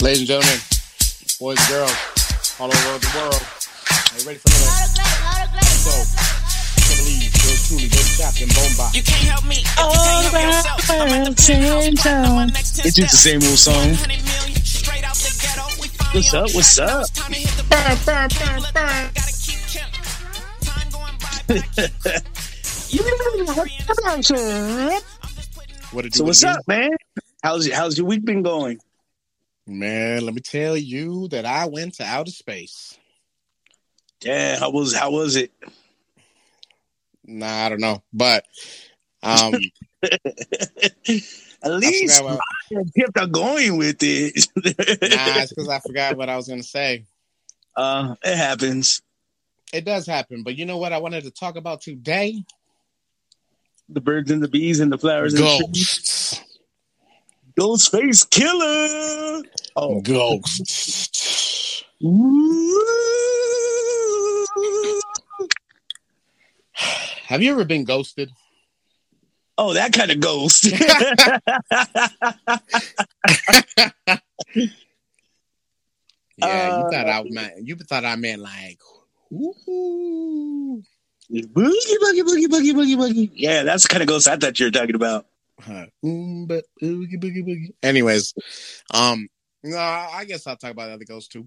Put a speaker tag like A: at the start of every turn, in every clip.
A: Ladies and gentlemen, boys and girls, all over the world, are you ready for another episode? I believe yours truly, Baby Captain Bomba.
B: You can't help me. If you can't help yourself, I'm at the penthouse, platinum, my next 10
C: It's just the same old song.
B: 100 million, straight out the ghetto. We find
C: What's up? What's up?
B: It's time to hit the ball. Gotta keep killing. Time going by, but I keep
A: What
C: So what's up, man? How's how's your week been going?
A: Man, let me tell you that I went to outer space.
C: Yeah, how was how was it?
A: Nah, I don't know. But um
C: At least I kept on going with it.
A: nah, it's because I forgot what I was gonna say.
C: uh, it happens.
A: It does happen, but you know what I wanted to talk about today?
C: The birds and the bees and the flowers and the trees.
A: Ghosts.
C: Ghostface Killah. Oh,
A: Ghosts. Have you ever been ghosted?
C: oh, that kind of ghost.
A: Yeah, you
C: Uh,
A: thought I meant you thought I meant like ooh.
C: boogie, boogie, boogie, boogie, boogie, boogie. Yeah, that's the kind of ghost I thought you were talking about.
A: Huh. Mm, but boogie boogie boogie. Anyways, um, no, I guess I'll talk about the other ghosts too.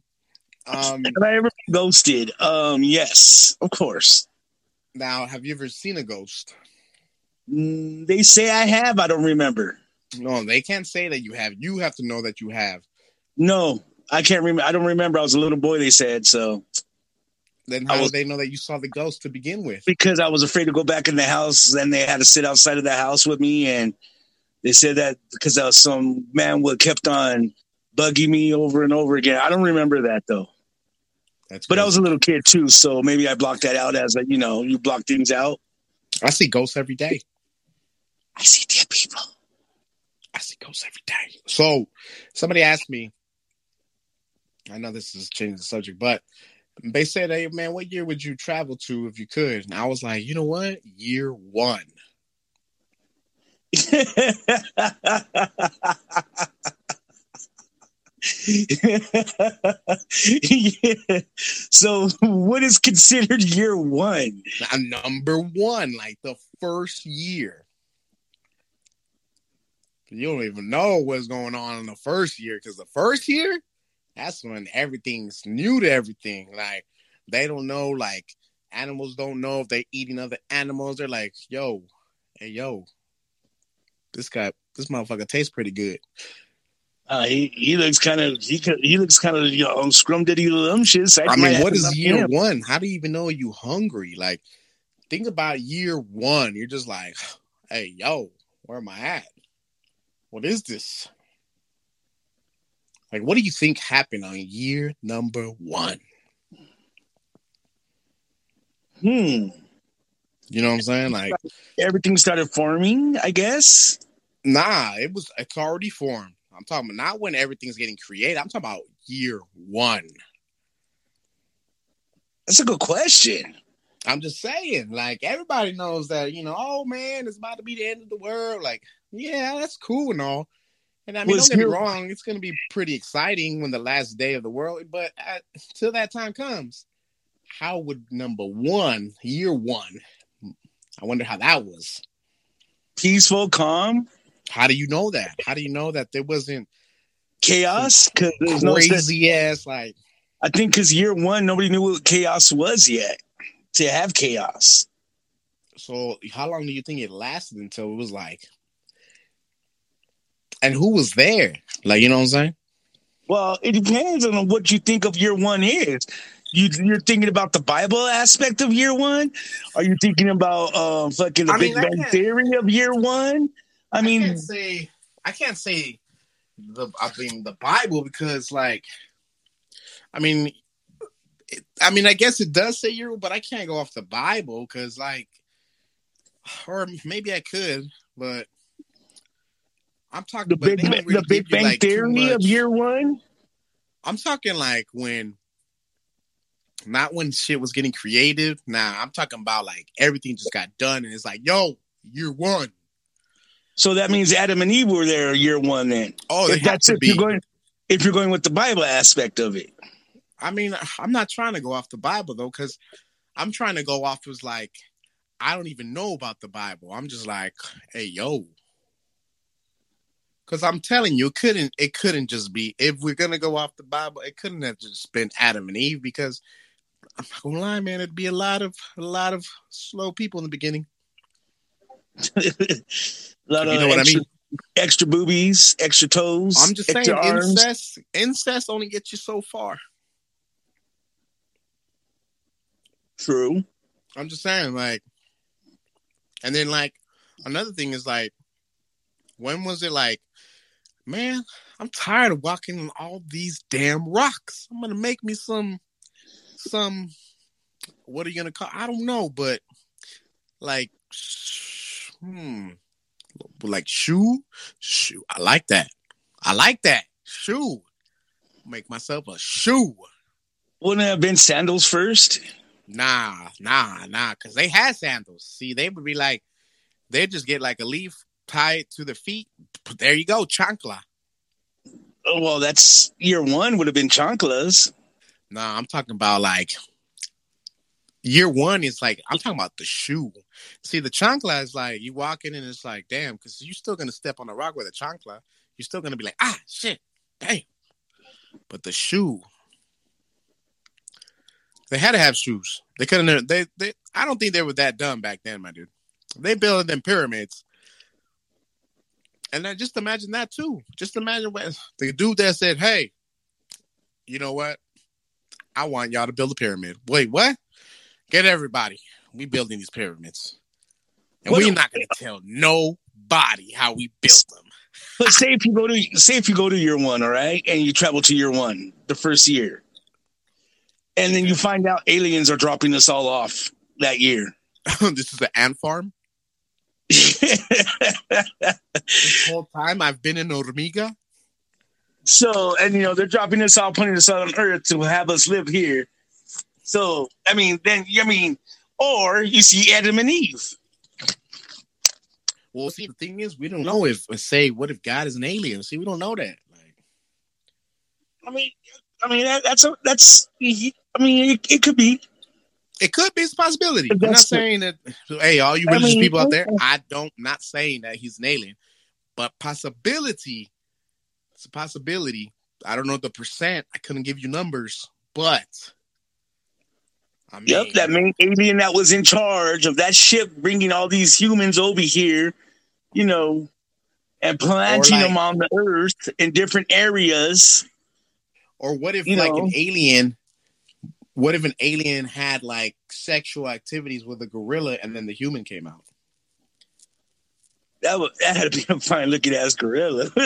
A: Um,
C: Have I ever been ghosted? Um, yes, of course.
A: now have you ever seen a ghost?
C: Mm, they say I have. I don't remember.
A: No, they can't say that you have. You have to know that you have.
C: No, I can't remember. I don't remember. I was a little boy. They said so
A: Then how
C: was-
A: do they know that you saw the ghost to begin with?
C: because I was afraid to go back in the house. And they had to sit outside of the house with me, and they said that because uh, some man would kept on bugging me over and over again. I don't remember that though.
A: That's
C: But I was a little kid too, so maybe I blocked that out as a you know you block things out.
A: I see ghosts every day.
C: I see dead people.
A: I see ghosts every day. So somebody asked me, I know this is changing the subject, but they said, Hey man, what year would you travel to if you could? And I was like, you know what? Year one.
C: So, what is considered year one?
A: Number one, like the first year. You don't even know what's going on in the first year because the first year, that's when everything's new to everything. Like they don't know, like animals don't know if they're eating other animals. They're like, yo, hey, yo, this guy, this motherfucker tastes pretty good.
C: Uh, he he looks kind of he he looks kind of you know scrum diddy lumptious.
A: I mean, what is year
C: him.
A: one? How do you even know you hungry? Like, think about year one. You're just like, hey, yo, where am I at? What is this? Like, what do you think happened on year number one?
C: Hmm.
A: You know what I'm saying? Like,
C: Everything started forming, I guess.
A: nah, it was it's already formed. I'm talking about not when everything's getting created. I'm talking about year one.
C: That's a good question.
A: I'm just saying, like everybody knows that, you know, oh man, it's about to be the end of the world. Like, yeah, that's cool and all. And I mean,
C: Was
A: don't get me wrong, it's gonna be pretty exciting when the last day of the world, but uh, till that time comes, how would number one, year one, I wonder how that was.
C: Peaceful, calm,
A: How do you know that? How do you know that there wasn't
C: chaos. Because there's no.
A: crazy ass like
C: I think because year one, nobody knew what chaos was yet. To have chaos.
A: So how long do you think it lasted until it was like and who was there? Like you know what I'm saying?
C: Well, it depends on what you think of year one is. You you're thinking about the Bible aspect of year one? Are you thinking about uh fucking the
A: I mean,
C: Big
A: I
C: Bang Theory of year one? I mean,
A: can't say I can't say the I mean the Bible because like I mean it, I mean I guess it does say year, but I can't go off the Bible because like or maybe I could, but I'm talking
C: the
A: but
C: Big Bang,
A: really
C: the Big
A: give
C: Bang
A: like,
C: Theory of year one.
A: I'm talking like when not when shit was getting creative. Nah, I'm talking about like everything just got done and it's like, yo, year one.
C: So that means Adam and Eve were there year one then.
A: Oh,
C: if that's if
A: be.
C: you're going if you're going with the Bible aspect of it.
A: I mean, I'm not trying to go off the Bible though, because I'm trying to go off as like I don't even know about the Bible. I'm just like, hey, yo. Cause I'm telling you, it couldn't it couldn't just be if we're gonna go off the Bible, it couldn't have just been Adam and Eve because I'm not gonna lie, man, it'd be a lot of a lot of slow people in the beginning.
C: a lot
A: You
C: of
A: know what I
C: extra,
A: mean?
C: extra boobies, extra toes.
A: I'm just saying
C: arms.
A: incest incest only gets you so far.
C: True.
A: I'm just saying, like, and then like another thing is like, when was it like, man, I'm tired of walking on all these damn rocks. I'm gonna make me some, some, what are you gonna call? I don't know, but like, sh- hmm, like shoe, shoe. I like that. I like that shoe. Make myself a shoe.
C: Wouldn't it have been sandals first?
A: Nah, nah, nah, because they had sandals. See, they would be like, they'd just get like a leaf, tied to their feet. There you go, chancla.
C: Oh, well, that's year one would have been chanclas.
A: Nah, I'm talking about like year one is like, I'm talking about the shoe. See, the chancla is like, you walk in and it's like, damn, because you're still to step on a rock with a chancla. You're still to be like, ah, shit, damn. But the shoe, they had to have shoes. They couldn't, they, they, I don't think they were that dumb back then, my dude. They built them pyramids. And then just imagine that too. Just imagine what the dude that said, Hey, you know what? I want y'all to build a pyramid. Wait, what? Get everybody. We building these pyramids. And we're not gonna tell nobody how we built them.
C: But say if you go to say if you go to year one, all right, and you travel to year one, the first year, and then you find out aliens are dropping us all off that year.
A: this is the ant farm. This whole time I've been in Hormiga.
C: so, and you know they're dropping us all, putting us on Earth to have us live here. So, I mean, then I mean, or you see Adam and Eve.
A: Well, see, the thing is, we don't know if say what if God is an alien. See, we don't know that. Like,
C: I mean, I mean that, that's a that's. I mean, it, it could be.
A: it could be a possibility. I'm not saying that. Hey, all you
C: I
A: religious
C: mean,
A: people out there, I don't not saying that he's an alien, but possibility. It's a possibility. I don't know the percent. I couldn't give you numbers, but I mean,
C: Yep, that main alien that was in charge of that ship bringing all these humans over here, you know, and planting
A: like-
C: them on the earth in different areas.
A: Or what if
C: You
A: like
C: know.
A: an alien? What if an alien had like sexual activities with a gorilla, and then the human came out?
C: That would that had to be a fine looking ass gorilla.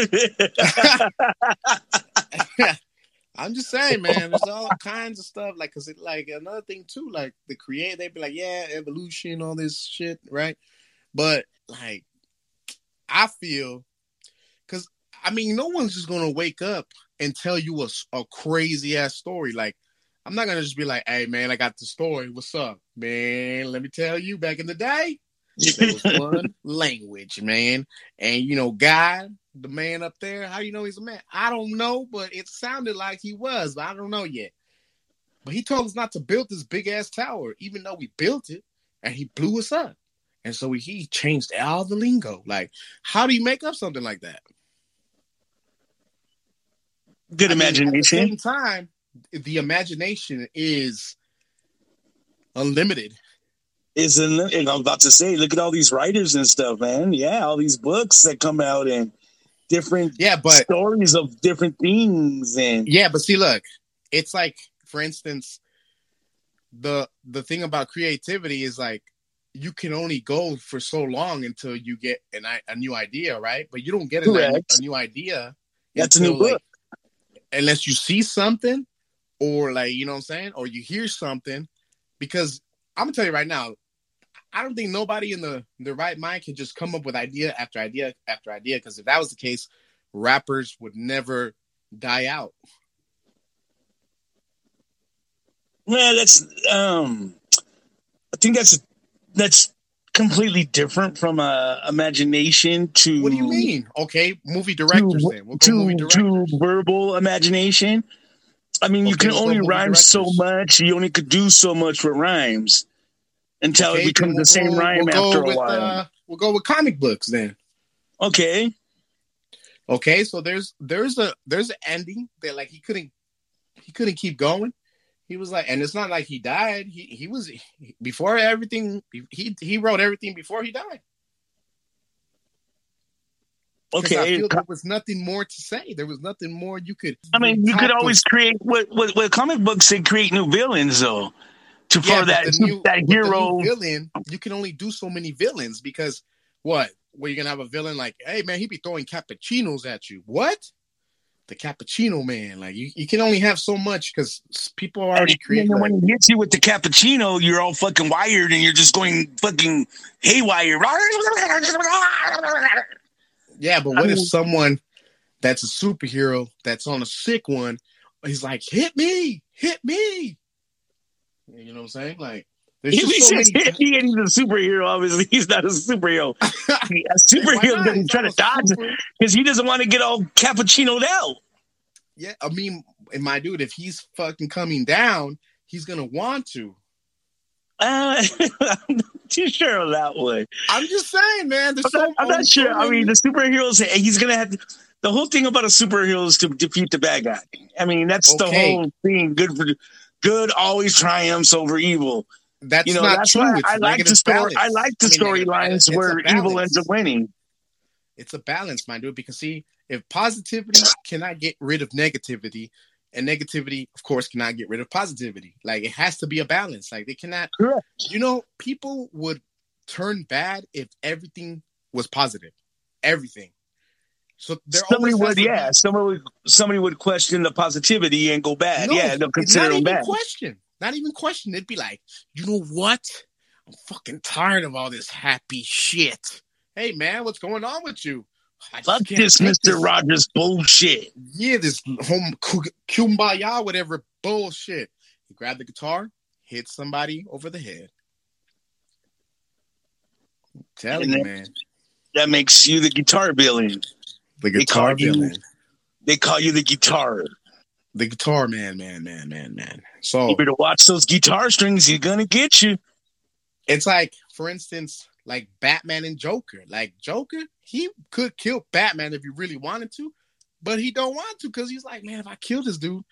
A: I'm just saying, man. There's all kinds of stuff. Like, cause it, like another thing too. Like the create, they'd be like, yeah, evolution, all this shit, right? But like, I feel, cause I mean, no one's just gonna wake up and tell you a, a crazy ass story. Like, I'm not gonna just be like, hey, man, I got the story. What's up, man? Let me tell you. Back in the day, there was one language, man. And you know, God, the man up there, how you know he's a man? I don't know, but it sounded like he was, but I don't know yet. But he told us not to build this big ass tower, even though we built it and he blew us up. And so he changed all the lingo. Like, how do you make up something like that?
C: Good
A: I mean,
C: imagination.
A: at the same time, the imagination is unlimited.
C: Is in, and I'm about to say, look at all these writers and stuff, man. Yeah, all these books that come out and different
A: Yeah, but
C: stories of different things and
A: Yeah, but see, look, it's like, for instance, the the thing about creativity is like you can only go for so long until you get an, a new idea, right? But you don't get a, a new idea
C: That's a new
A: until, like,
C: book.
A: unless you see something or like you know what I'm saying, or you hear something. Because I'm gonna tell you right now, I don't think nobody in the the right mind can just come up with idea after idea after idea. Because if that was the case, rappers would never die out.
C: Yeah, that's um I think that's that's completely different from uh, imagination to
A: What do you mean? Okay, movie directors
C: to,
A: then. We'll go movie
C: to,
A: directors.
C: to verbal imagination. I mean, you can only rhyme so much. You only could do so much with rhymes until
A: Okay,
C: it becomes
A: then
C: the same
A: we'll go-
C: rhyme
A: we'll
C: after a
A: with,
C: while.
A: Uh, we'll go with comic books then.
C: okay.
A: Okay, so there's there's a there's an ending that like he couldn't he couldn't keep going. He was like, and it's not like he died. He he was he, before everything. He he wrote everything before he died. 'Cause I
C: Okay.
A: feel there was nothing more to say. There was nothing more you could.
C: I mean, you could always create with, with, with comic books. They create new villains though, to
A: Yeah,
C: for that
A: new-
C: that
A: but the new
C: hero.
A: villain. You can only do so many villains because what? Where you gonna have a villain like, hey man, he be throwing cappuccinos at you. What? The cappuccino man. Like you, you can only have so much because people are already creating. like-
C: when he hits you with the cappuccino, you're all fucking wired and you're just going fucking haywire.
A: Yeah, but
C: I
A: what if someone that's a superhero that's on a sick one, he's like, hit me, hit me. You know what I'm saying? Like, there's
C: he
A: just so many.
C: me and he's a superhero, obviously he's not a superhero. a superhero doesn't try to dodge because he doesn't want to get all cappuccinoed out.
A: Yeah, I mean, and my dude, if he's fucking coming down, he's gonna want to.
C: Uh, I'm not too sure on that one.
A: I'm just saying, man.
C: I'm
A: so,
C: not, I'm not sure. I mean, the superheroes, he's going to have to, the whole thing about a superhero is to defeat the bad guy. I mean, that's the whole thing. Good for good always triumphs over evil.
A: that's
C: you know,
A: not
C: that's
A: true.
C: why
A: It's
C: I like the story. I like the
A: I
C: storylines
A: balance. It's a
C: where evil ends up winning.
A: it's a balance, my dude. Because see, if positivity cannot get rid of negativity, and negativity, of course, cannot get rid of positivity. Like it has to be a balance. Like they cannot.
C: Correct.
A: You know, people would turn bad if everything was positive. Everything. So
C: somebody would, yeah,
A: be-
C: somebody would, somebody would question the positivity and go bad.
A: No,
C: yeah, they'll consider
A: not even
C: bad.
A: question. Not even question. It'd be like, you know what? I'm fucking tired of all this happy shit. Hey man, what's going on with you? I
C: Fuck this, Mister Rogers bullshit.
A: Yeah, this home ku- kumbaya, whatever bullshit. He grabbed the guitar, hit somebody over the head. I'm telling you, man.
C: That makes you the guitar villain.
A: The
C: They
A: guitar
C: you-
A: villain.
C: They call you the guitar.
A: The guitar man, man, man, man, man. So
C: You better watch those guitar strings. You're gonna get you.
A: it's like, for instance, like Batman and Joker. Like Joker, he could kill Batman if he really wanted to, but he don't want to because he's like, man, if I kill this dude,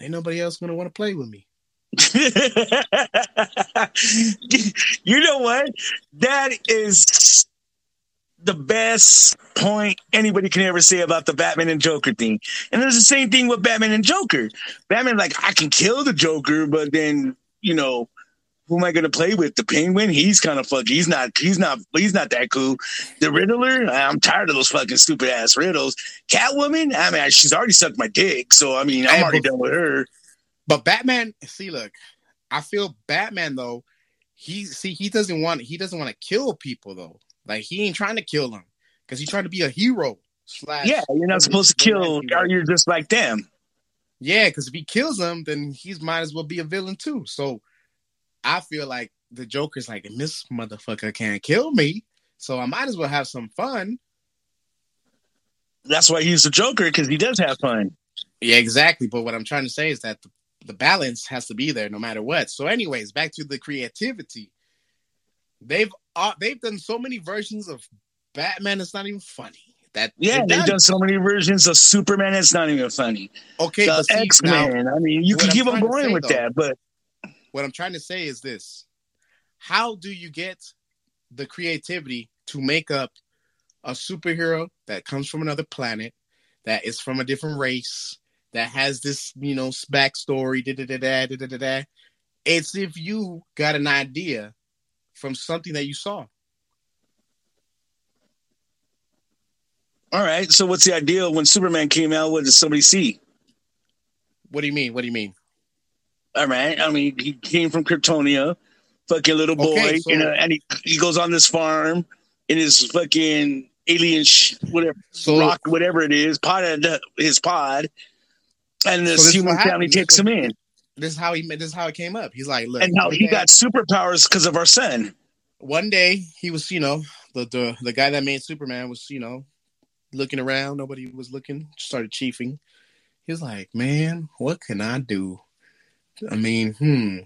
A: ain't nobody else gonna want to play with me.
C: you know what? That is the best point anybody can ever say about the Batman and Joker thing. And it's the same thing with Batman and Joker. Batman, like, I can kill the Joker, but then, you know, who am I gonna play with? The Penguin? He's kind of fuck. He's not. He's not. He's not that cool. The Riddler? I'm tired of those fucking stupid ass riddles. Catwoman? I mean, she's already sucked my dick, so I mean, I'm already
A: but-
C: done with her.
A: But Batman, see, look, I feel Batman though. He see he doesn't want he doesn't want to kill people though. Like he ain't trying to kill him because he's trying to be a hero. Slash,
C: Yeah, you're not supposed to kill, or you're just like them.
A: Yeah, because if he kills them, then he's might as well be a villain too. So I feel like the Joker's like, this motherfucker can't kill me, so I might as well have some fun.
C: That's why he's the Joker because he does have fun.
A: Yeah, exactly. But what I'm trying to say is that the, the balance has to be there no matter what. So, anyways, back to the creativity. They've uh, they've done so many versions of Batman. It's not even funny. That
C: Yeah, they've
A: done.
C: so many versions of Superman. It's not even funny.
A: okay.
C: the X Men. I mean, you can keep on going with
A: though-
C: that, but
A: what I'm trying to say is this: How do you get the creativity to make up a superhero that comes from another planet, that is from a different race, that has this, you know, backstory? Da da da da da da. da. It's if you got an idea from something that you saw.
C: all right. So, what's the idea when Superman came out? What did somebody see?
A: What do you mean? What do you mean?
C: All right. I mean, he came from Kryptonia, fucking little boy,
A: Okay, so-
C: you uh, know, and he, he goes on this farm in his fucking alien, sh- whatever,
A: So
C: rock, whatever it is, pod, uh, his pod, and
A: So
C: this
A: this
C: human family takes him in.
A: This is how he this is how it came up. He's like, look,
C: And how he
A: day-
C: got superpowers because of our son.
A: one day he was, you know, the the the guy that made Superman was, you know, looking around. Nobody was looking. Started chiefing. He was like, "Man, what can I do?" I mean, hmm.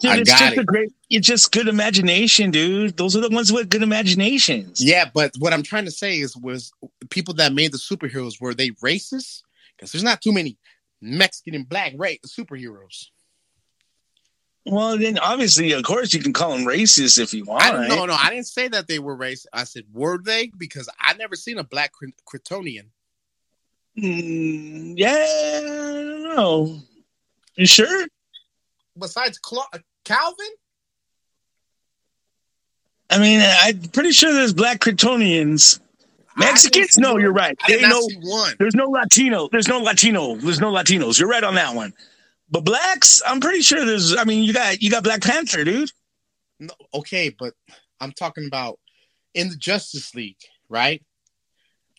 C: Dude,
A: I
C: it's
A: got
C: just
A: it.
C: a great. It's just good imagination, dude. Those are the ones with good imaginations.
A: Yeah, but what I'm trying to say is, was people that made the superheroes were they racist? Because there's not too many Mexican and black ra- superheroes.
C: Well, then obviously, of course, you can call them racist if you want.
A: I no, no, I didn't say that they were racist. I said were they? Because I never seen a black Kryptonian.
C: Mm, yeah, I don't know. You sure?
A: Besides Cla- Calvin,
C: I mean, I'm pretty sure there's black Kryptonians. Mexicans? No, you're right. They know-
A: one.
C: There's no Latino. There's no Latino. There's no Latinos. You're right on that one. But blacks, I'm pretty sure there's. I mean, you got you got Black Panther, dude.
A: No, okay, but I'm talking about in the Justice League, right?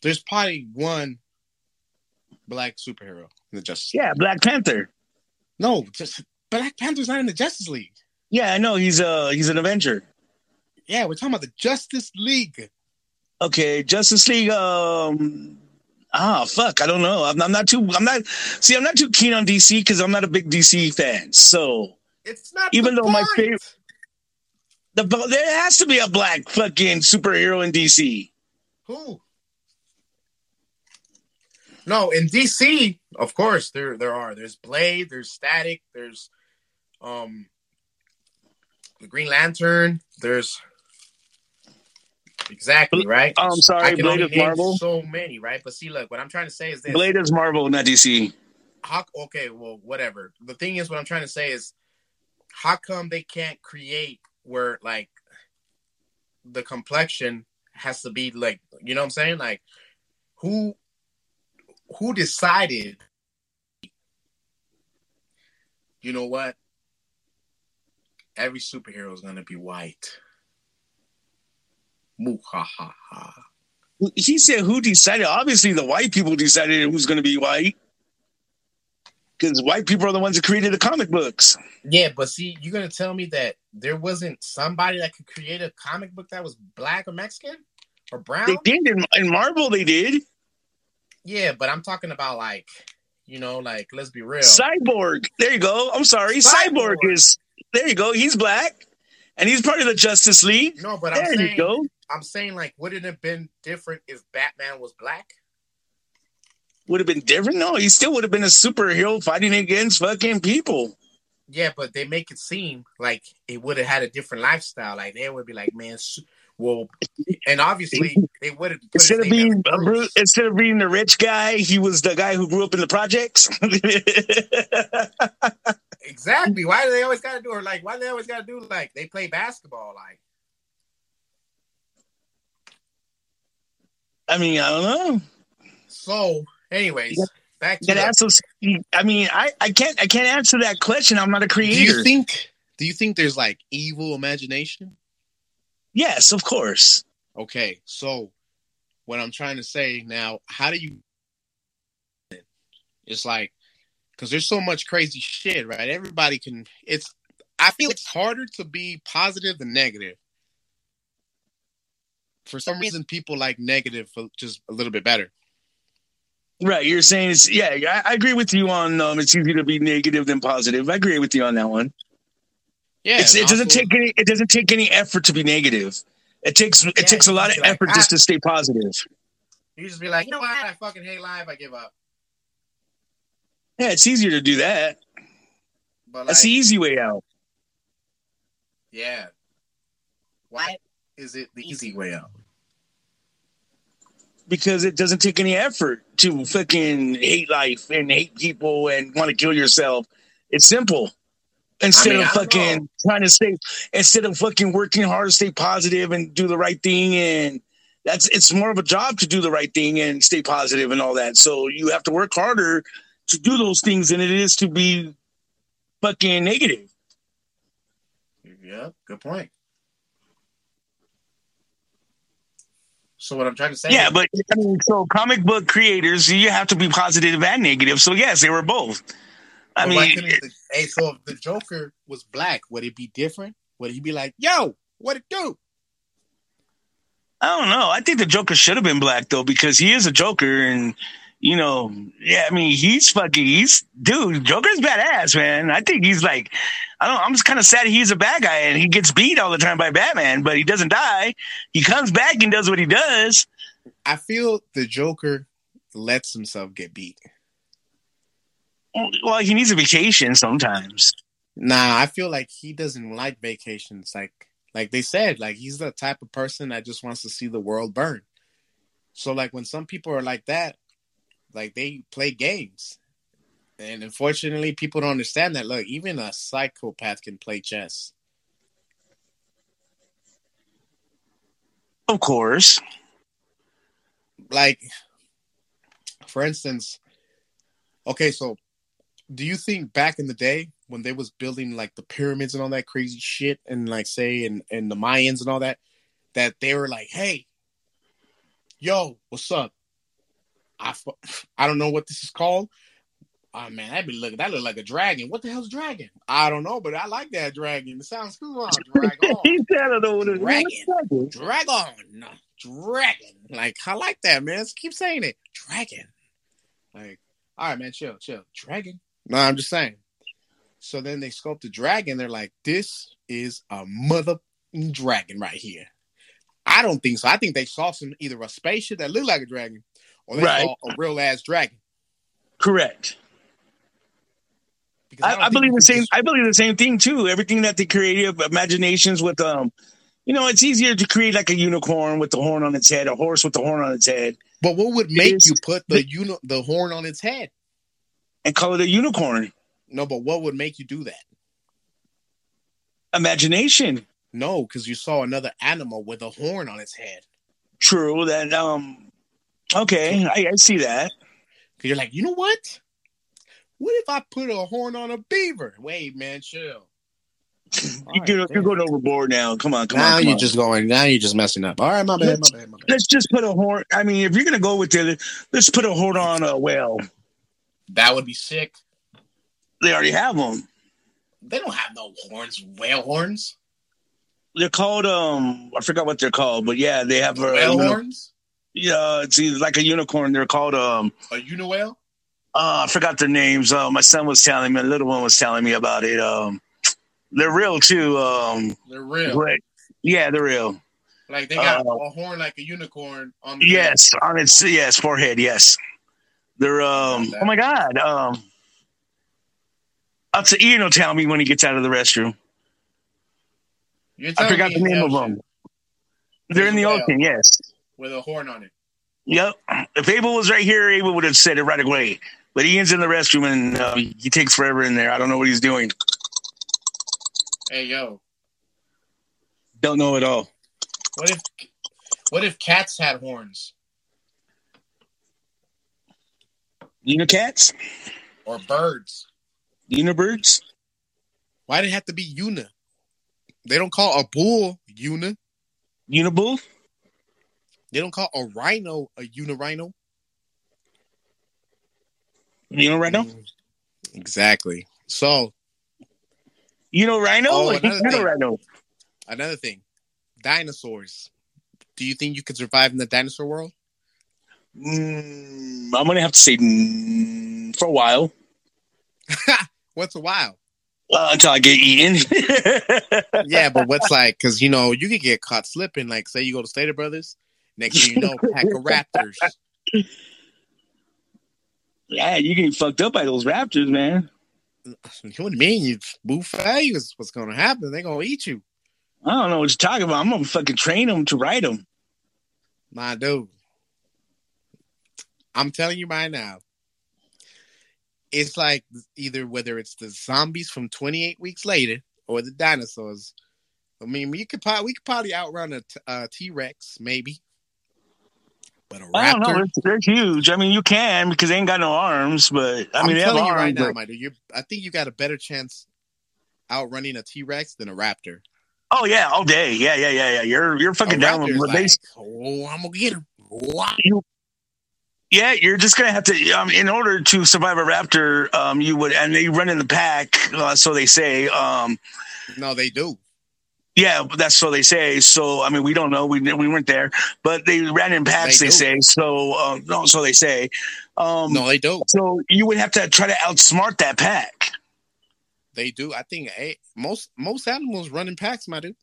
A: There's probably one black superhero in the Justice League.
C: Yeah, Black Panther.
A: No, just Black Panther's not in the Justice League.
C: Yeah, I know he's uh he's an Avenger.
A: Yeah, we're talking about the Justice League.
C: Okay, Justice League. Um, ah, fuck, I don't know. I'm, I'm not too. I'm not. See, I'm not too keen on DC because I'm not a big DC fan. So
A: It's not
C: Even though my favorite- the there has to be a black fucking superhero in DC.
A: Who? No, in DC, of course, there there are. There's Blade, there's Static, there's um the Green Lantern, there's exactly right.
C: I'm
A: I
C: sorry, Blade is Marvel.
A: So many, right? But see, look, what I'm trying to say is this:
C: Blade is Marvel, not DC.
A: how, okay, well, whatever. The thing is, what I'm trying to say is, how come they can't create where like the complexion has to be like, you know what I'm saying? Like, who who decided? You know what? Every superhero is gonna be white. Muhahaha.
C: He said, "Who decided?" Obviously, the white people decided who's going to be white, because white people are the ones that created the comic books.
A: Yeah, but see, you're gonna tell me that there wasn't somebody that could create a comic book that was black or Mexican or brown?
C: They did in, in Marvel. They did.
A: Yeah, but I'm talking about like, you know, like let's be real.
C: Cyborg. There you go. I'm sorry. Cyborg,
A: Cyborg.
C: is. There you go. He's black, and he's part of the Justice League.
A: no, but I'm
C: There
A: saying,
C: you go.
A: I'm saying like, would it have been different if Batman was black?
C: Would have been different. No, he still would have been a superhero fighting against fucking people.
A: Yeah, but they make it seem like it would have had a different lifestyle. Like they would be like, man, well, and obviously they would have
C: Instead of being a
A: Bruce.
C: Bru- instead of being the rich guy, he was the guy who grew up in the projects.
A: Exactly. Why do they always got to do? Or like, why do they always got to do? Like they play basketball. Like
C: I mean, I don't know.
A: so. Anyways, back to
C: That
A: the-
C: I mean, I, I can't I can't answer that question. I'm not a creator.
A: Do you think? Do you think there's like evil imagination?
C: yes, of course.
A: Okay, so what I'm trying to say now, how do you? It's like because there's so much crazy shit, right? Everybody can. It's. I feel it's harder to be positive than negative. For some reason, people like negative for just a little bit better.
C: Right. You're saying it's yeah. I, I agree with you on um. It's easier to be negative than positive. I agree with you on that one.
A: Yeah,
C: it's,
A: and
C: it doesn't take any. It doesn't take any effort to be negative. It takes it
A: Yeah,
C: takes a lot of
A: like,
C: effort
A: ah.
C: just to stay positive.
A: You just be like, you know what? I fucking hate life. I give up.
C: Yeah, it's easier to do that.
A: But like,
C: That's the easy way out.
A: yeah. Why is it the easy way out?
C: because it doesn't take any effort to fucking hate life and hate people and want to kill yourself. It's simple. Instead
A: I mean,
C: of fucking trying to stay, instead of fucking working hard to stay positive and do the right thing, and that's it's more of a job to do the right thing and stay positive and all that. So you have to work harder to do those things than it is to be fucking negative.
A: Yeah, good point. So what I'm trying to say,
C: Yeah, but I mean, so comic book creators, you have to be positive and negative. So yes, they were both. I mean,
A: couldn't the, hey, so if the Joker was black, would it be different? Would he be like, "Yo, what it do?"
C: I don't know. I think the Joker should have been black though, because he is a Joker, and you know, yeah. I mean, he's fucking. He's dude. Joker's badass, man. I think he's like. I don't. I'm just kind of sad he's a bad guy and he gets beat all the time by Batman, but he doesn't die. He comes back and does what he does.
A: I feel the Joker lets himself get beat.
C: Well, he needs a vacation sometimes.
A: Nah, I feel like he doesn't like vacations. Like like they said, like he's the type of person that just wants to see the world burn. So like when some people are like that, like they play games. And unfortunately, people don't understand that. Look, even a psychopath can play chess.
C: Of course.
A: Like, for instance, okay, so do you think back in the day when they was building like the pyramids and all that crazy shit and like say and and the Mayans and all that that they were like, "Hey, yo, what's up? I I don't know what this is called. Oh man, that be looking that look like a dragon. What the hell's dragon? I don't know, but I like that dragon. It sounds cool. Dragon,
C: He said, I don't know what it
A: Dragon. dragon, dragon. Like I like that, man. Let's keep saying it, dragon. Like, all right, man, chill, chill, dragon. No, I'm just saying. So then they sculpt the dragon. They're like, this is a mother dragon right here. I don't think so. I think they saw some either a spaceship that looked like a dragon, or they
C: Right.
A: a real ass dragon.
C: Correct.
A: Because
C: I, I believe the same.
A: just-
C: I believe the same thing too. Everything that they creative imaginations with um, you know, it's easier to create like a unicorn with the horn on its head, a horse with the horn on its head,
A: but what would make
C: is-
A: you put the uni- the horn on its head?
C: and call it a unicorn.
A: No, but what would make you do that?
C: Imagination.
A: No, because you saw another animal with a horn on its head.
C: True. That um. Okay, I, I see that.
A: Because you're like, you know what? What if I put a horn on a beaver? Wait, man, chill.
C: You you're, you're going overboard now. Come on, come
A: now
C: on. Come
A: you're
C: on.
A: just going. Now you're just messing up. All right, my bad, my bad, my bad.
C: Let's just put a horn. I mean, if you're gonna go with it, let's put a horn on a whale.
A: That would be sick.
C: They already have them.
A: They don't have no horns, whale horns,
C: They're called um. I forgot what they're called, but yeah, they have uh,
A: whale
C: you know,
A: horns,
C: Yeah, it's either like a unicorn. They're called um.
A: a uniwhale.
C: Uh, I forgot their names. Uh, my son was telling me. A little one was telling me about it. Um, they're real too. Um,
A: They're real.
C: yeah, they're real.
A: Like they got
C: Uh,
A: a horn like a unicorn on the
C: Yes, on its yes forehead. Yes, they're um. Oh my god. Um, I'll say Ian will tell me when he gets out of the restroom.
A: You're
C: I forgot the name of them. They're in the ocean. Yes.
A: With a horn on it.
C: Yep. If Abel was right here, Abel would have said it right away. But Ian's in the restroom and uh, he takes forever in there. I don't know what he's doing.
A: Hey yo,
C: Don't know at all.
A: what if what if cats had horns You know
C: Unicats?
A: or birds?
C: Unibirds?
A: Why did it have to be una? They don't call a bull una.
C: Unibull?
A: They don't call a rhino a unirhino.
C: You know Rhino?
A: Mm, Exactly. So
C: You know Rhino?
A: Oh, another thing.
C: Rhino.
A: another thing, dinosaurs. Do you think you could survive in the dinosaur world?
C: Mm, I'm gonna have to say mm, for a while
A: What's a while?
C: uh, until I get eaten.
A: Yeah, but what's like? Because you know you could get caught slipping. Like, say you go to Stater Brothers, next thing you know, pack of raptors.
C: yeah, you getting fucked up by those raptors, man.
A: What do you mean? You move fast? What's going to happen? They're gonna eat you,
C: I don't know what you're talking about. I'm gonna fucking train them to ride them.
A: my dude. I'm telling you right now. It's like either whether it's the zombies from 28 weeks later or the dinosaurs. I mean, we could probably we could probably outrun a t- uh, a T Rex, maybe, but a
C: I don't know. They're, they're huge. I mean, you can because they ain't got no arms, but I mean,
A: I'm
C: mean, they have
A: telling you
C: arms.
A: right now,
C: but-
A: my dude. You, I think you got a better chance outrunning a T Rex than a raptor.
C: oh yeah, all day. Yeah, yeah, yeah, yeah. You're you're
A: A
C: fucking down with
A: raptor's
C: what
A: like,
C: they
A: oh, I'm gonna get him. Wow.
C: Yeah, you're just gonna have to. Um, in order to survive a raptor, um, you would, and they run in the pack, uh, so they say. Um,
A: No, they do.
C: Yeah, but that's so they say. So I mean, we don't know. We we weren't there, but they ran in packs.
A: They
C: They, say so. Um, no, so they say. Um,
A: No, they don't.
C: So you would have to try to outsmart that pack.
A: They do. I think eh, most most animals run in packs, my dude.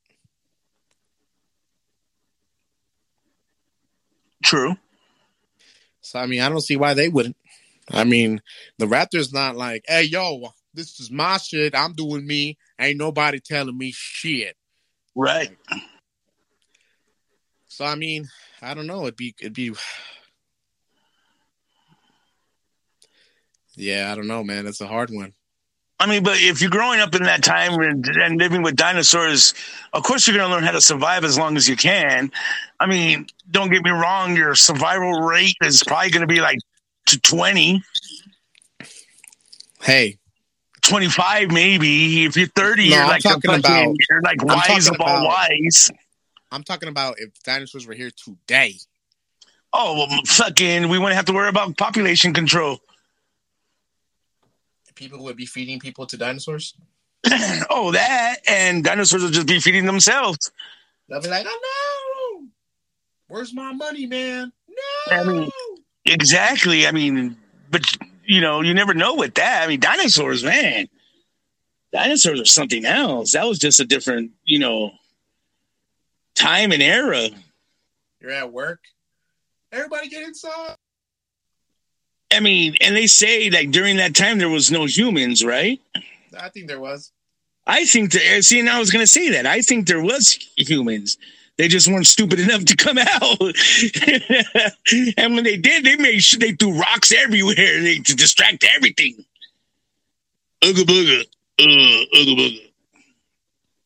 C: True.
A: So I mean, I don't see why they wouldn't. I mean, the Raptors not like, hey yo, this is my shit. I'm doing me. Ain't nobody telling me shit.
C: Right.
A: So I mean, I don't know. It'd be it'd be. Yeah, I don't know, man. It's a hard one.
C: I mean, but if you're growing up in that time and, and living with dinosaurs, of course you're going to learn how to survive as long as you can. I mean, don't get me wrong, your survival rate is probably going to be like to 20,
A: Hey,
C: 25 maybe. If you're 30,
A: No,
C: you're like,
A: talking
C: fucking-
A: about-
C: you're like
A: I'm
C: wise
A: talking
C: of all
A: about-
C: wise.
A: I'm talking about if dinosaurs were here today.
C: Oh, well, fucking, we wouldn't have to worry about population control.
A: People would be feeding people to dinosaurs.
C: oh, that, and dinosaurs would just be feeding themselves.
A: They'll be like, "Oh no, where's my money, man? No."
C: I mean- Exactly. I mean, but you know, you never know with that. I mean, dinosaurs, man. Dinosaurs are something else. That was just a different, you know, time and era.
A: You're at work. Everybody get inside.
C: I mean, and they say like during that time there was no humans, right?
A: I think there was.
C: I think there. See, now I was going to say that. I think there was humans. They just weren't stupid enough to come out. and when they did, they made sure they threw rocks everywhere they, to distract everything. Ooga booga, uh, ooga booga.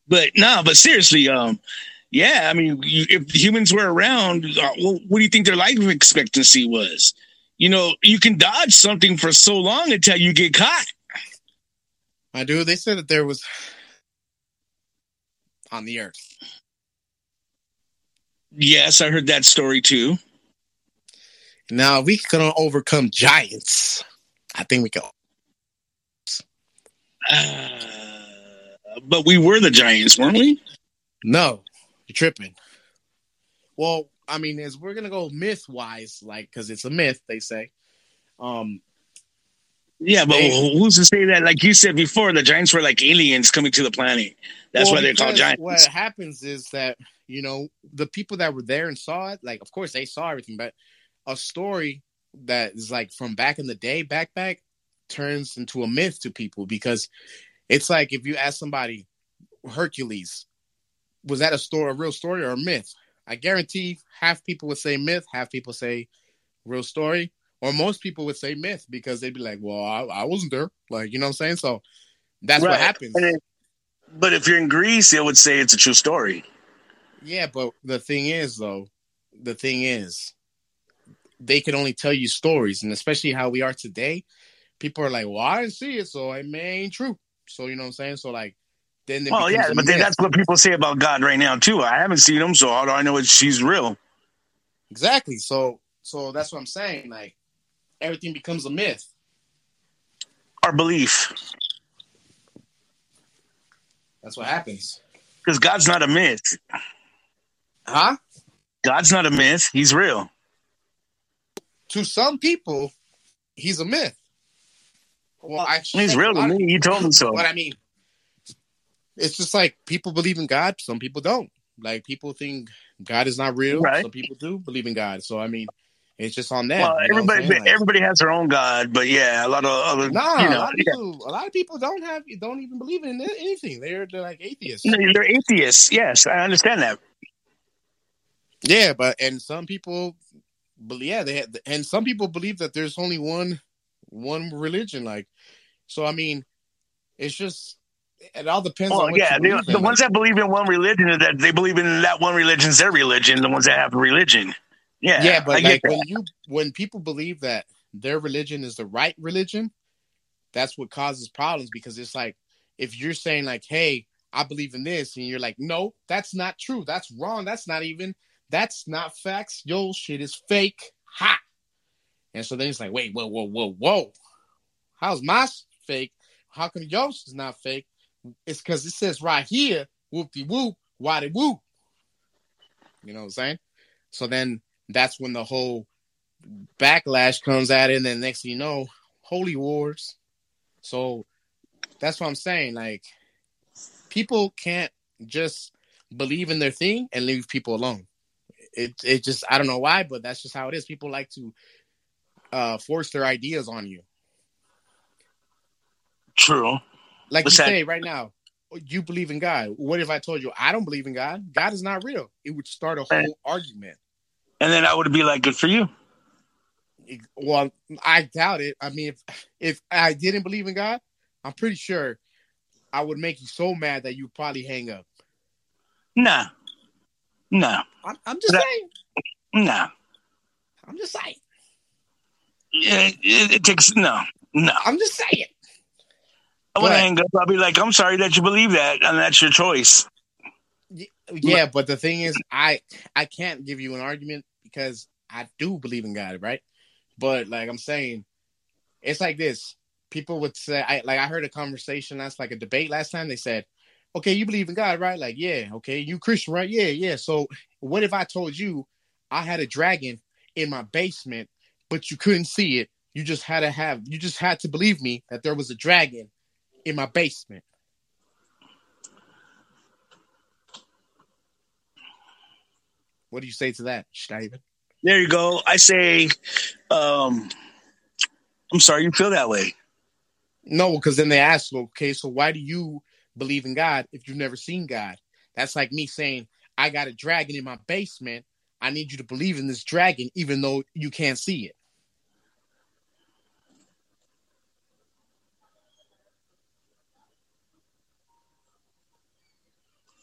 C: But no, but seriously, um, yeah, I mean, if humans were around, uh, what do you think their life expectancy was? You know, you can dodge something for so long until you get caught.
A: I do. They said that there was on the earth.
C: Yes, I heard that story too.
A: Now, we can overcome giants, I think we can.
C: Uh, but we were the Giants, weren't we?
A: No, you're tripping. Well, I mean, as we're gonna go myth wise, like because it's a myth, they say. Um,
C: Yeah, but
A: They-
C: who's to say that? Like you said before, the Giants were like aliens coming to the planet. That's
A: well,
C: why they're called Giants.
A: What happens is that you know the people that were there and saw it, like of course they saw everything, but a story that is like from back in the day, back back, turns into a myth to people because it's like if you ask somebody, Hercules, was that a story, a real story, or a myth? I guarantee half people would say myth, half people say real story, or most people would say myth because they'd be like, "Well, I, I wasn't there," like you know what I'm saying. So that's what happens.
C: It- But if you're in Greece, it would say it's a true story.
A: Yeah, but the thing is, though, the thing is, they can only tell you stories, and especially how we are today, people are like, "Well, I didn't see it, so it may ain't true." So you know what I'm saying? So like, then it
C: Oh yeah, but then that's what people say about God right now too. I haven't seen him, so how do I know if she's real?
A: exactly. So so that's what I'm saying. Like, everything becomes a myth.
C: Our belief,
A: That's what happens,
C: because God's not a myth.
A: huh?
C: God's not a myth. He's real.
A: To some people, he's a myth. Well, I
C: He's real to me. He told me so.
A: But I mean, it's just like people believe in God, some people don't. Like people think God is not real,
C: Right.
A: some people do believe in God. So I mean, it's just on them.
C: Well,
A: you know
C: everybody.
A: Like,
C: everybody has their own God, but yeah, a lot of other,
A: nah,
C: you
A: a lot of
C: yeah.
A: people, a lot of people don't have, don't even believe in anything. They're they're like atheists.
C: No, they're atheists. Yes, I understand that.
A: Yeah, but and some people, yeah, they have, and some people believe that there's only one, one religion. Like, so I mean, it's just it all depends on
C: yeah,
A: you
C: the, ones that believe in one religion that they believe in that one religion's their religion. The ones that have a religion, yeah,
A: yeah, but
C: I
A: like
C: that.
A: when you when people believe that their religion is the right religion, that's what causes problems because it's like if you're saying like, "Hey, I believe in this," and you're like, "No, that's not true. That's wrong. That's not even. That's not facts. Yo, shit is fake." Ha. And so then it's like, "Wait, whoa, whoa, whoa, whoa. How's my fake? How come yours is not fake?" It's because it says right here, whoop de whoop, why woo. You know what I'm saying? So then that's when the whole backlash comes at it, and then next thing you know, holy wars. So that's what I'm saying. Like people can't just believe in their thing and leave people alone. It it just I don't know why, but that's just how it is. People like to uh force their ideas on you.
C: True.
A: Like
C: What's
A: you
C: that?
A: say right now, you believe in God. What if I told you I don't believe in God? God is not real. It would start a whole argument.
C: And then I would be like, good for you.
A: Well, I doubt it. I mean, if if I didn't believe in God, I'm pretty sure I would make you so mad that you'd probably hang up.
C: Nah. Nah.
A: I'm, I'm just
C: I-
A: saying.
C: Nah.
A: I'm just saying.
C: It, it, it takes no. No.
A: I'm just saying.
C: I want to hang up. I'll be like, I'm sorry that you believe that, and that's your choice.
A: Yeah, but the thing is, I I can't give you an argument because I do believe in God, right? But like I'm saying, it's like this. People would say, I like I heard a conversation last, like a debate last time. They said, "Okay, you believe in God, right?" Like, yeah. Okay, you Christian, right? Yeah, yeah. So what if I told you I had a dragon in my basement, but you couldn't see it? You just had to have, you just had to believe me that there was a dragon in my basement. What do you say to that, Steven?
C: There you go. I say, um, I'm sorry you feel that way.
A: No, because then they ask, okay, so why do you believe in God if you've never seen God? That's like me saying, I got a dragon in my basement. I need you to believe in this dragon, even though you can't see it.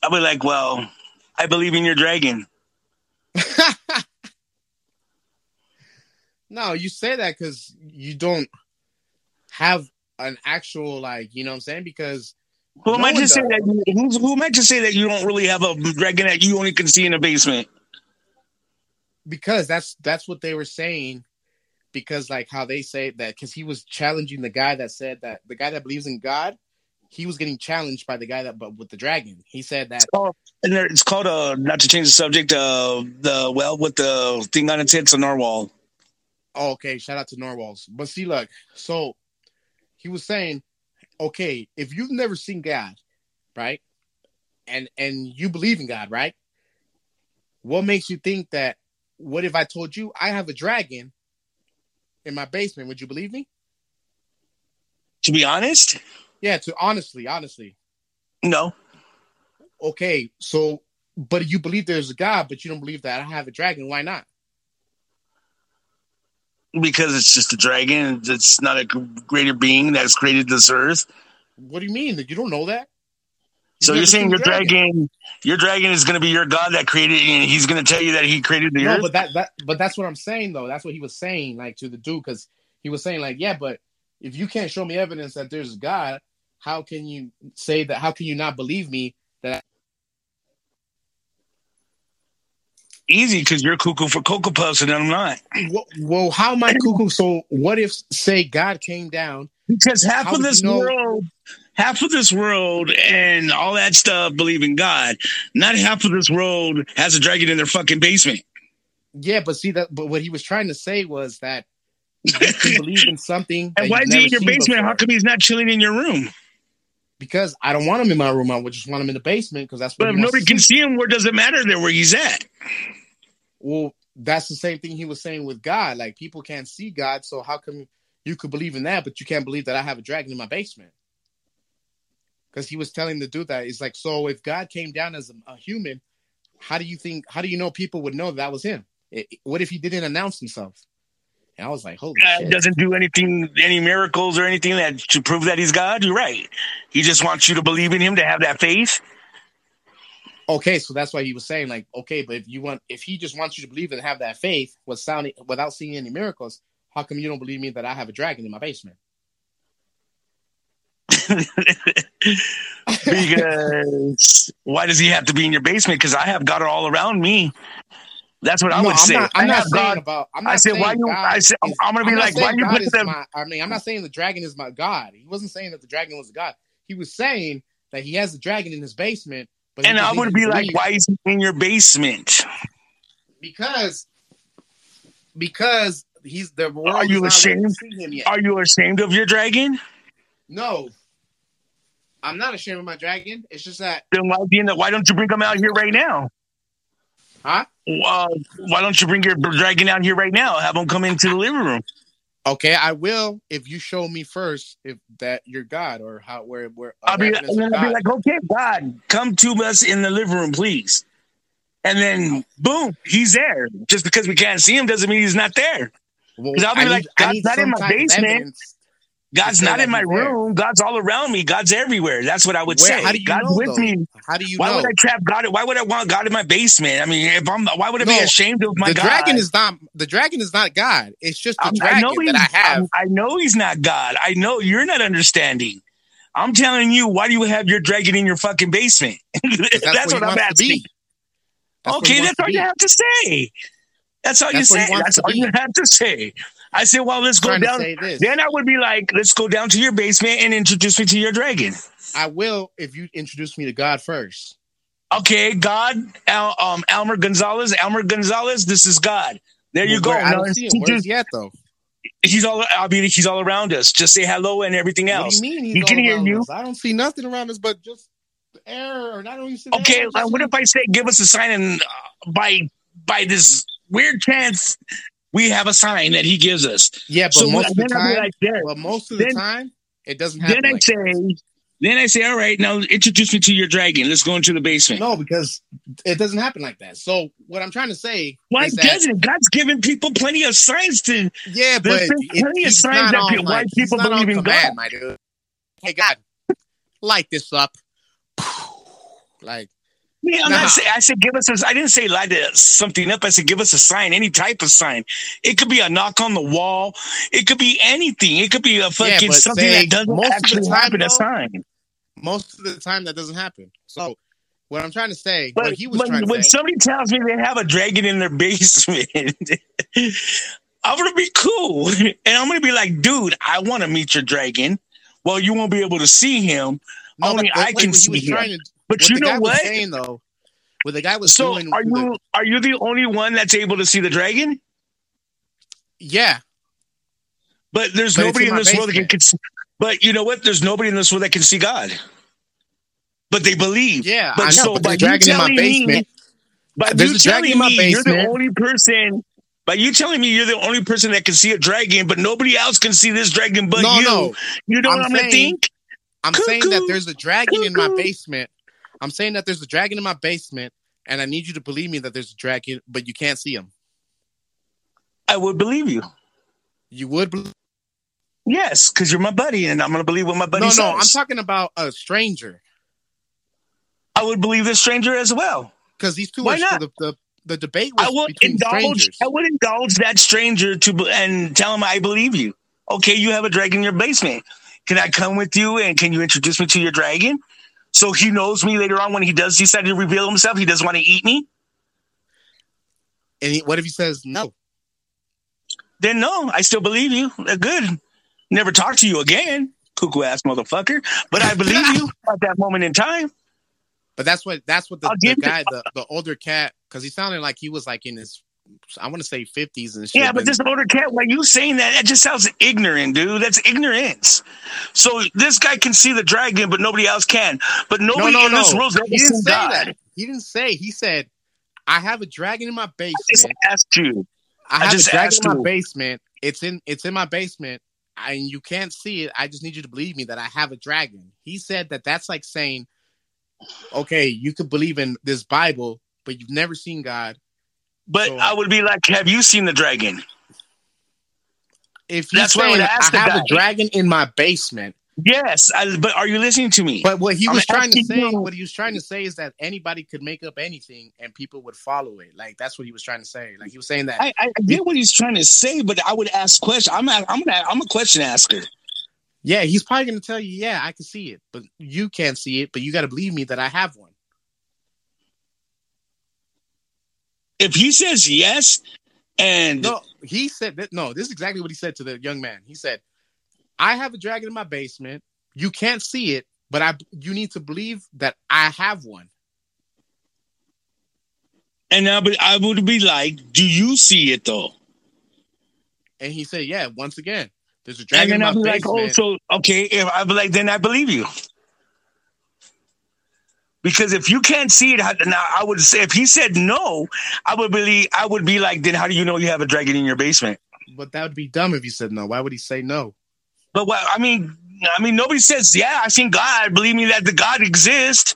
C: I'll be like, well, I believe in your dragon.
A: No, you say that because you don't have an actual, like, you know what I'm saying? Because
C: Who am
A: No
C: I to say that? You, who's, who am I to say that you don't really have a dragon that you only can see in the basement?
A: because that's that's what they were saying because like how they say that because he was challenging the guy that said that the guy that believes in god he was getting challenged by the guy that but with the dragon he said that
C: And there, it's called uh, not to change the subject. Uh, the well with the thing on its head, it's a narwhal.
A: Oh, okay shout out to narwhal's but see look so he was saying okay if you've never seen god right and and you believe in god right what makes you think that what if i told you i have a dragon in my basement would you believe me
C: To be honest,
A: yeah to honestly honestly
C: no.
A: okay, so but you believe there's a God, but you don't believe that I have a dragon. Why not?
C: Because it's just a dragon. It's not a greater being that's created this earth.
A: What do you mean that you don't know that?
C: So
A: You've
C: you're saying your
A: a
C: dragon, your dragon is going to be your god that created, and he's going to tell you that he created the
A: No,
C: earth.
A: but that that but that's what I'm saying though. That's what he was saying, like to the dude, because he was saying like, yeah, but if you can't show me evidence that there's God, how can you say that? How can you not believe me that?
C: Easy, because you're cuckoo for cocoa puffs, and I'm not.
A: Well, well, how am I cuckoo? So what if say God came down?
C: Because half of this
A: you know-
C: world, half of this world, and all that stuff believe in God. Not half of this world has a dragon in their fucking basement.
A: Yeah, but see that. But what he was trying to say was that you believe in something.
C: And why is he in your basement?
A: before.
C: How come he's not chilling in your room?
A: Because I don't want him in my room. I would just want him in the basement because that's what
C: But if nobody can
A: see.
C: see him, where does it matter there where he's at?
A: Well, that's the same thing he was saying with God. Like people can't see God, so how come you could believe in that, but you can't believe that I have a dragon in my basement? Because he was telling the dude that it's like, so if God came down as a, a human, how do you think? How do you know people would know that was him? It- what if he didn't announce himself? And I was like, holy
C: Uh,
A: shit.
C: doesn't do anything, any miracles or anything that to prove that he's God. You're right. He just wants you to believe in him to have that faith.
A: Okay, so that's why he was saying, like, okay, but if you want, if he just wants you to believe and have that faith, was sounding without seeing any miracles, how come you don't believe me that I have a dragon in my basement?
C: because why does he have to be in your basement? Because I have God all around me. That's what I would
A: I'm
C: say.
A: Not, I'm not saying
C: God.
A: about. I'm not
C: I said,
A: saying
C: why you?
A: God
C: I said,
A: is-
C: I'm gonna be
A: I'm
C: like, why you put them?
A: my. I mean, I'm not saying the dragon is my God. He wasn't saying that the dragon was a God. He was saying that he has a dragon in his basement, But
C: And I would be like, why is he in your basement?
A: Because because he's the world
C: Are you
A: not ready to
C: ashamed?
A: see him yet.
C: Are you ashamed of your dragon?
A: No, I'm not ashamed of my dragon. It's just that,
C: Then why, be in the, why don't you bring him out here right now?
A: Huh?
C: Uh, why don't you bring your dragon out here right now? Have him come into the living room.
A: Okay, I will if you show me first if that you're God or how where where.
C: I'll be, I'll be like, okay, God, come to us in the living room, please. And then, boom, he's there. Just because we can't see him doesn't mean he's not there.
A: Well,
C: 'cause I'll be
A: I
C: like,
A: need-
C: God's not in my basement.
A: evidence.
C: God's not in my room. God's all around me. God's everywhere. That's what I would
A: Where-
C: say.
A: how do you
C: God's
A: know,
C: with
A: though?
C: me.
A: How do you
C: Why
A: know?
C: would I trap God? Why would I want God in my basement? I mean, if I'm, why would I be ashamed of my
A: the
C: God?
A: dragon is not the dragon is not God. It's just the um,
C: I'm-
A: dragon
C: know
A: that I have.
C: I'm- I know he's not God. I know you're not understanding. I'm telling you, why do you have your dragon in your fucking basement? that's,
A: That's,
C: what, I'm asking.
A: That's
C: okay, that's all you have to say. That's all
A: That's
C: you say. That's all you have to say. I said, well, let's go down. Then I would be like, let's go down to your basement and introduce me to your dragon.
A: I will if you introduce me to God first.
C: Okay, God, Al, um, Elmer Gonzalez, Elmer Gonzalez, this is God. There you go.
A: where- I
C: Now,
A: don't see him. Where's he at though?
C: he's all. I mean, he's all around us. Just say hello and everything else.
A: What do you mean? He's
C: He can hear you.
A: us? I don't see nothing around us but just air. Or I don't even see. the
C: Okay,
A: air,
C: uh, what if I say, give us a sign, and uh, by by this weird chance, we have a sign that he gives us.
A: Yeah, but
C: so
A: most of the
C: then I'll be
A: time,
C: like,
A: well, most of the
C: Then-
A: time, it doesn't happen.
C: Then I
A: like
C: say, then I say, all right, now introduce me to your dragon. Let's go into the basement.
A: No, because it doesn't happen like that. So what I'm trying to say
C: Why
A: is that
C: doesn't God's given people plenty of signs to?
A: yeah, but it,
C: plenty of signs that
A: on,
C: why
A: like,
C: people believe in God.
A: my dude. Hey God, light this up. Like
C: I'm
A: Nah.
C: not saying. I said, give us. A, I didn't say light something up. I said, give us a sign, any type of sign. It could be a knock on the wall. It could be anything. It could be a fucking
A: but
C: something
A: say
C: that doesn't
A: most of the
C: actually happen. A
A: though,
C: sign.
A: most of the time, that doesn't happen. So what I'm trying to say,
C: But
A: what he was
C: when,
A: trying to
C: when
A: say,
C: somebody tells me they have a dragon in their basement, I'm gonna be cool, and I'm gonna be like, dude, I want to meet your dragon. Well, you won't be able to see him,
A: no,
C: only I can see him.
A: to,
C: but
A: what
C: you
A: the
C: know what?
A: saying though, what the guy was
C: So,
A: doing,
C: are
A: the-
C: you are you the only one that's able to see the dragon?
A: yeah,
C: But there's
A: But
C: nobody
A: in
C: in this world that can,
A: basement.
C: can. see- But you know what? There's nobody in this world that can see God. But they believe.
A: yeah,
C: But
A: I know.
C: so
A: but
C: by
A: dragon in my
C: telling me-
A: basement.
C: By
A: There's
C: you telling me you're the only person. By you telling me you're the only person that can see a dragon, but nobody else can see this dragon but
A: no,
C: you.
A: no,
C: You know
A: I'm
C: what I'm gonna
A: saying-
C: think?
A: I'm saying that there's a dragon in my basement. I'm saying that there's a dragon in my basement, and I need you to believe me that there's a dragon, but you can't see him.
C: I would believe you.
A: You would believe?
C: Yes, because you're my buddy, and I'm gonna believe what my buddy
A: No,
C: says.
A: no, I'm talking about a stranger
C: I would believe this stranger as well.
A: because these two
C: Why
A: are
C: not?
A: the, the the debate was
C: I would indulge.
A: strangers.
C: I would indulge that stranger to and tell him I believe you. Okay, you have a dragon in your basement. Can I come with you and can you introduce me to your dragon? So he knows me later on when he does decide to reveal himself. He doesn't want to eat me.
A: And he, what if he says no?
C: Then no, I still believe you. Uh, Good. Never talk to you again, cuckoo ass motherfucker. But I believe you at that moment in time.
A: But that's what that's what the, the guy, the, the older cat, because he sounded like he was like in his, I want to say fifties and shit.
C: Yeah, but this older cat, why you saying that? That just sounds ignorant, dude. That's ignorance. So this guy can see the dragon, but nobody else can. But nobody
A: no,
C: in this
A: no.
C: world's ever
A: He didn't say
C: God.
A: that. He didn't say. He said, "I have a dragon in my
C: I just
A: basement.
C: asked you.
A: I
C: I
A: have
C: just
A: a dragon in my
C: you.
A: basement. It's in it's in my basement, and you can't see it. I just need you to believe me that I have a dragon." He said that that's like saying, "Okay, you could believe in this Bible, but you've never seen God.
C: But
A: So-
C: I would be like, have you seen the dragon?
A: If you
C: That's what I
A: I have a dragon in my basement."
C: Yes, I, but are you listening to me?
A: But what he
C: I'm
A: was trying to say,
C: you-
A: what he was trying to say is that anybody could make up anything and people would follow it. Like that's what he was trying to say. Like he was saying that.
C: I, I get what he's trying to say, but I would ask questions. I'm a, I'm gonna, I'm a question asker.
A: yeah, he's probably going to tell you, yeah, I can see it, but you can't see it. But you got to believe me that I have one.
C: If he says yes, and
A: No, he said that. No, this is exactly what he said to the young man. He said, "I have a dragon in my basement. You can't see it, but I. You need to believe that I have one."
C: And I would, I would be like, "Do you see it though?"
A: And he said, "Yeah, once again, there's a
C: And
A: dragon
C: then
A: in my
C: I'd be like, "Oh, so okay." I'd be like, "Then I believe you." Because if you can't see it, now I would say if he said no, I would believe. I would be like, "Then how do you know you have a dragon in your basement?"
A: but that would be dumb if he said no. Why would he say no?
C: But what I mean, I mean, nobody says, "Yeah, I've seen God." Believe me, that the God exists.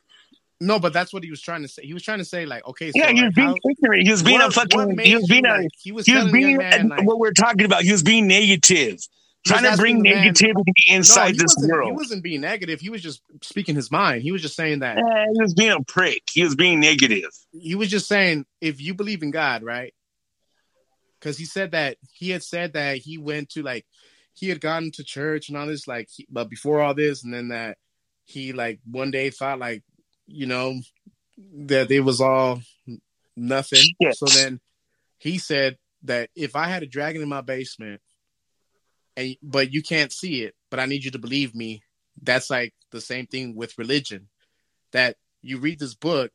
A: No, but that's what he was trying to say. He was trying to say, like, okay, so
C: Yeah, he was
A: like,
C: being
A: how-
C: ignorant. He was being a
A: what- what
C: fucking. He was being a.
A: like, he was
C: He was
A: telling the young
C: being
A: man, like,
C: what we're talking about. He was being negative, trying to bring negativity
A: no,
C: inside
A: he
C: this
A: wasn't, He wasn't being negative. He was just speaking his mind. He was just saying that.
C: Eh, he was being a prick. He was being negative.
A: He was just saying, if you believe in God, right? Because he said that he had said that he went to like he had gone to church and all this, like, he, but before all this, and then that he like one day thought like, you know, that it was all nothing.
C: Shit.
A: So then he said that if I had a dragon in my basement, and but you can't see it, but I need you to believe me. That's like the same thing with religion. That you read this book,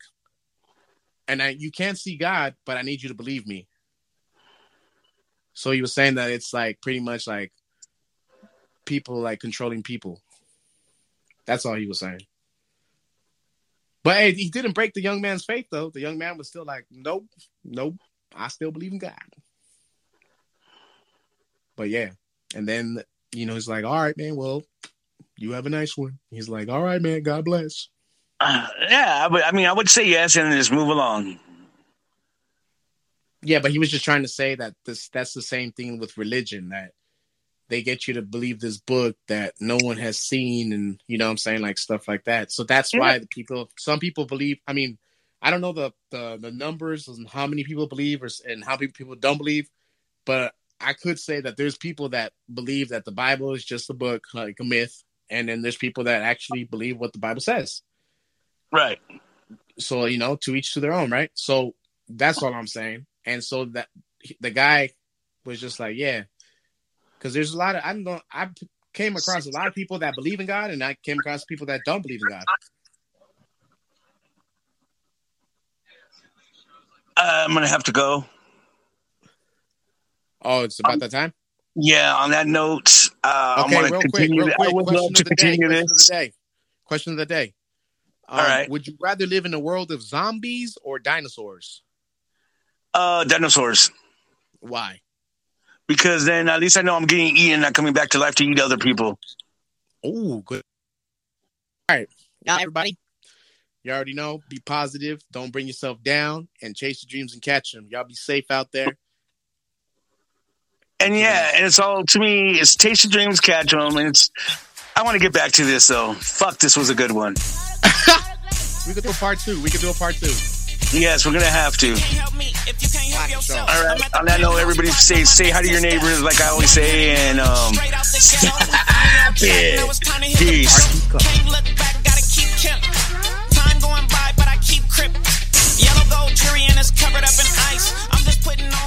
A: and I, you can't see God, but I need you to believe me. So he was saying that it's like pretty much like people like controlling people. That's all he was saying. But hey, he didn't break the young man's faith though. The young man was still like, nope, nope, I still believe in God. But yeah, and then you know he's like, all right, man, well, you have a nice one. He's like, all right, man, God bless.
C: Uh, yeah, I, would, I mean, I would say yes and just move along.
A: Yeah, but he was just trying to say that this that's the same thing with religion that they get you to believe this book that no one has seen and you know what I'm saying like stuff like that. So that's why the people some people believe I mean I don't know the the, the numbers and how many people believe or, and how many people don't believe but I could say that there's people that believe that the Bible is just a book like a myth and then there's people that actually believe what the Bible says.
C: Right.
A: so you know to each to their own right so that's all i'm saying and so that the guy was just like yeah because there's a lot of i don't know i came across a lot of people that believe in god and i came across people that don't believe in god
C: Uh, I'm gonna have to go.
A: Oh it's about that time
C: Yeah. On that note, uh,
A: okay
C: I'm
A: real
C: gonna
A: quick
C: continue.
A: real quick
C: I would
A: question
C: love
A: of
C: to
A: the day
C: continue
A: question of
C: this.
A: the day question of the day um,
C: All right.
A: would you rather live in a world of zombies or dinosaurs
C: Uh, dinosaurs.
A: why
C: Because then at least I know I'm getting eaten, not coming back to life to eat other people.
A: oh good all right now everybody You already know. Be positive. Don't bring yourself down, and chase your dreams and catch them. Y'all be safe out there.
C: And yeah, and it's all to me. It's taste your dreams, catch them, and it's. I want to get back to this though. Fuck, this was a good one.
A: we could do a part two. We could do a part two.
C: Yes, we're gonna have to. All right. On that note, everybody say say hi to your neighbors, like I always say, and um,
B: stop. Peace. Time going
C: by,
B: but I keep crip. Yellow gold jury and it's covered up in ice. I'm just putting on.